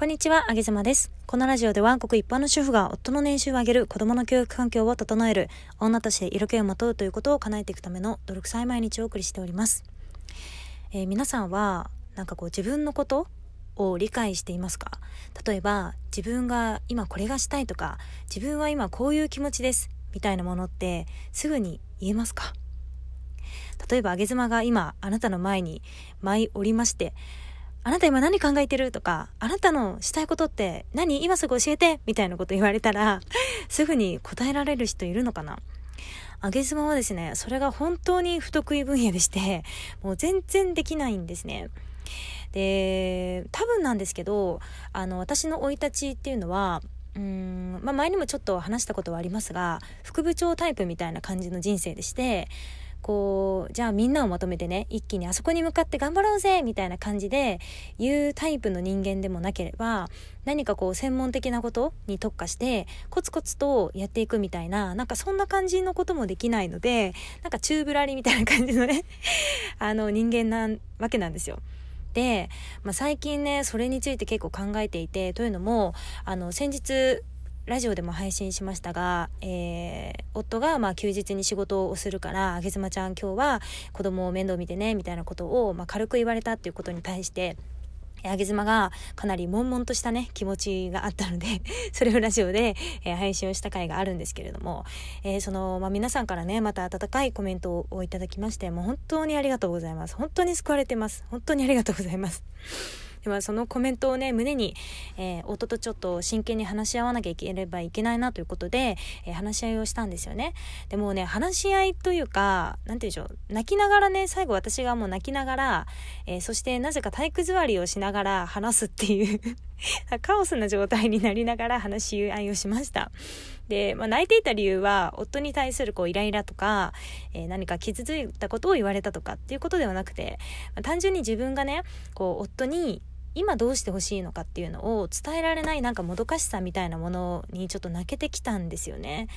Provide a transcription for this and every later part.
こんにちは、あげずまです。このラジオでは、国一般の主婦が夫の年収を上げる、子供の教育環境を整える、女として色気をまとうということを叶えていくための泥臭い毎日をお送りしております。えー、皆さんは、なんかこう自分のことを理解していますか？例えば、自分が今これがしたいとか、自分は今こういう気持ちです、みたいなものってすぐに言えますか？例えば、あげ妻が今、あなたの前に舞い降りまして、あなた今何考えてる？とか、あなたのしたいことって何？今すぐ教えて！みたいなこと言われたら、すぐに答えられる人いるのかな？あげ妻はですね、それが本当に不得意分野でして、もう全然できないんですね。で、多分なんですけど、あの、私の生い立ちっていうのは、うん、まあ、前にもちょっと話したことはありますが、副部長タイプみたいな感じの人生でして、こうじゃあみんなをまとめてね一気にあそこに向かって頑張ろうぜみたいな感じで言うタイプの人間でもなければ何かこう専門的なことに特化してコツコツとやっていくみたいななんかそんな感じのこともできないのでなんか宙ぶらりみたいな感じのね あの人間なわけなんですよ。で、まあ、最近ねそれについて結構考えていてというのもあの先日ラジオでも配信しましたが、えー、夫がまあ休日に仕事をするからあげずまちゃん今日は子供を面倒見てねみたいなことをまあ軽く言われたっていうことに対してあげ妻がかなり悶々としたね、気持ちがあったので それをラジオで、えー、配信をした回があるんですけれども、えー、その、まあ、皆さんからね、また温かいコメントをいただきまして、もう本当にありがとうございます。本当に救われてます。本当にありがとうございます。でもそのコメントをね胸に、えー、夫とちょっと真剣に話し合わなきゃいければいけないなということで、えー、話し合いをしたんですよね。でもね話し合いというか何て言うんでしょう泣きながらね最後私がもう泣きながら、えー、そしてなぜか体育座りをしながら話すっていう カオスな状態になりながら話し合いをしました。で、まあ、泣いていた理由は夫に対するこうイライラとか、えー、何か傷ついたことを言われたとかっていうことではなくて、まあ、単純に自分がねこう夫に今どうしてほしいのかっていうのを伝えられないなんかもどかしさみたいなものにちょっと泣けてきたんですよね。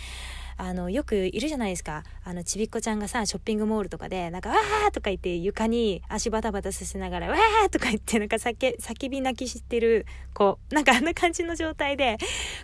あのよくいるじゃないですかあのちびっこちゃんがさショッピングモールとかでなんか「わー!」とか言って床に足バタバタさせながら「わー!」とか言ってなんか叫叫び泣きしてる子なんかあんな感じの状態で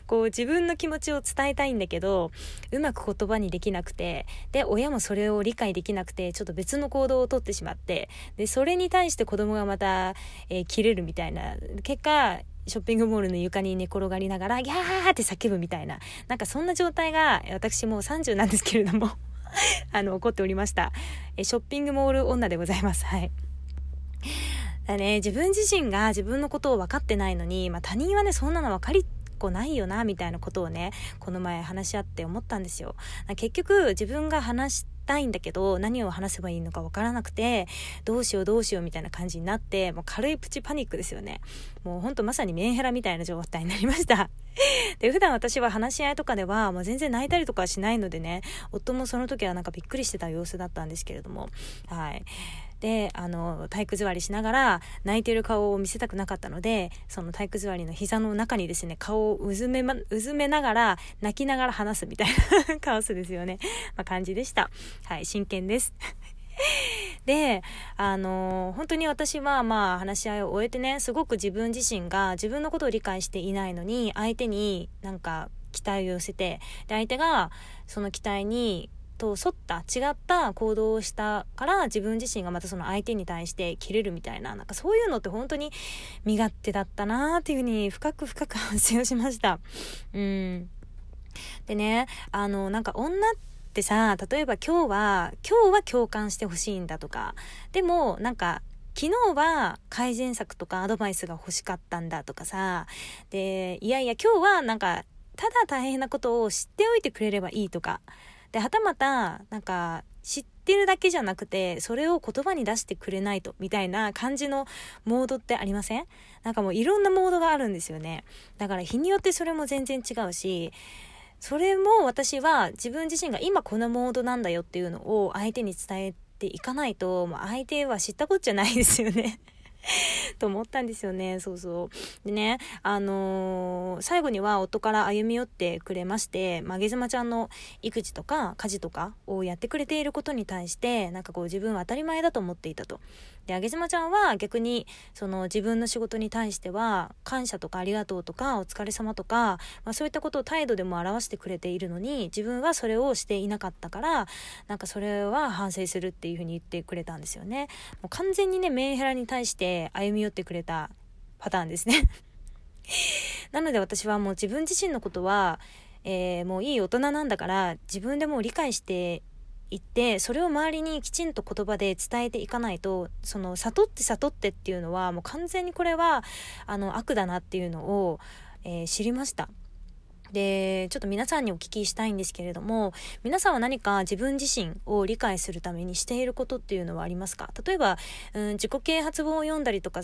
こう自分の気持ちを伝えたいんだけどうまく言葉にできなくてで親もそれを理解できなくてちょっと別の行動をとってしまってでそれに対して子供がまた、えー、切れるみたいな結果ショッピングモールの床に寝転がりながら、ギャーって叫ぶみたいな、なんかそんな状態が、私もう30なんですけれども あの、起こっておりました。え、ショッピングモール女でございます。はい。だね、自分自身が自分のことを分かってないのに、まあ、他人はね、そんなの分かりっこないよな、みたいなことをね、この前話し合って思ったんですよ。結局、自分が話して、たいんだけど何を話せばいいのか分からなくてどうしようどうしようみたいな感じになってもう軽いプチパニックですよね。もうほんとまさにメンヘラみたいな状態になりました。で普段私は話し合いとかではもう全然泣いたりとかしないのでね夫もその時はなんかびっくりしてた様子だったんですけれども。はい。であの体育座りしながら泣いてる顔を見せたくなかったのでその体育座りの膝の中にですね顔をうずめ,、ま、うずめながら泣きながら話すみたいなカオスですよね、まあ、感じでした。はい真剣です。で、あの、本当に私はまあ話し合いを終えてね、すごく自分自身が自分のことを理解していないのに、相手になんか期待を寄せて、で、相手がその期待にと沿った違った行動をしたから自分自身がまたその相手に対して切れるみたいななんかそういうのって本当に身勝手だったなっていうふうに深く深く反省をしました。うん。でねあのなんか女ってさ例えば今日は今日は共感してほしいんだとか。でもなんか昨日は改善策とかアドバイスが欲しかったんだとかさ。でいやいや今日はなんかただ大変なことを知っておいてくれればいいとか。ではたまたなんか知ってるだけじゃなくてそれを言葉に出してくれないとみたいな感じのモードってありません？なんかもういろんなモードがあるんですよね。だから日によってそれも全然違うしそれも私は自分自身が今このモードなんだよっていうのを相手に伝えていかないともう相手は知ったこっちゃないですよね。と思ったんですよね。そうそう。でね、あのー、最後には夫から歩み寄ってくれまして、まげずまちゃんの育児とか家事とかをやってくれていることに対して、なんかこう自分は当たり前だと思っていたと。で、あげずまちゃんは逆に、その自分の仕事に対しては、感謝とかありがとうとか、お疲れ様とか、まあそういったことを態度でも表してくれているのに、自分はそれをしていなかったから、なんかそれは反省するっていうふうに言ってくれたんですよね。もう完全にね、メンヘラに対して歩み寄ってくれたパターンですね なので私はもう自分自身のことは、えー、もういい大人なんだから自分でもう理解していってそれを周りにきちんと言葉で伝えていかないとその悟って悟ってっていうのはもう完全にこれはあの悪だなっていうのを、えー、知りました。で、ちょっと皆さんにお聞きしたいんですけれども、皆さんは何か自分自身を理解するためにしていることっていうのはありますか？例えば、うん、自己啓発本を読んだりとか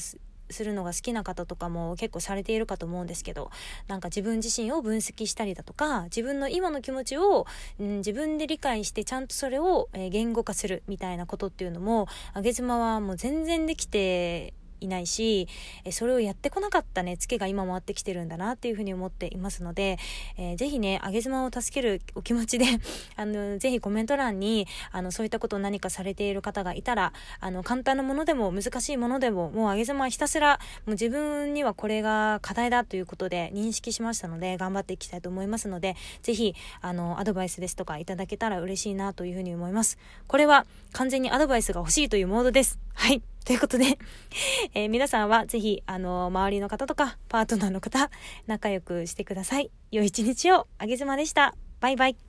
するのが好きな方とかも結構されているかと思うんですけどなんか自分自身を分析したりだとか自分の今の気持ちを、うん、自分で理解してちゃんとそれを、えー、言語化するみたいなことっていうのもあげ妻はもう全然できていないし、えそれをやってこなかったね、ツケが今回ってきてるんだなっていうふうに思っていますので、えー、ぜひね、あげ妻を助けるお気持ちで あの、ぜひコメント欄に、あの、そういったことを何かされている方がいたら、あの、簡単なものでも難しいものでも、もうあげ妻はひたすら、もう自分にはこれが課題だということで認識しましたので、頑張っていきたいと思いますので、ぜひ、あの、アドバイスですとかいただけたら嬉しいなというふうに思います。これは完全にアドバイスが欲しいというモードです。はい。ということで えー、皆さんはぜひ、あの、周りの方とか、パートナーの方、仲良くしてください。良い一日を、あげずまでした。バイバイ。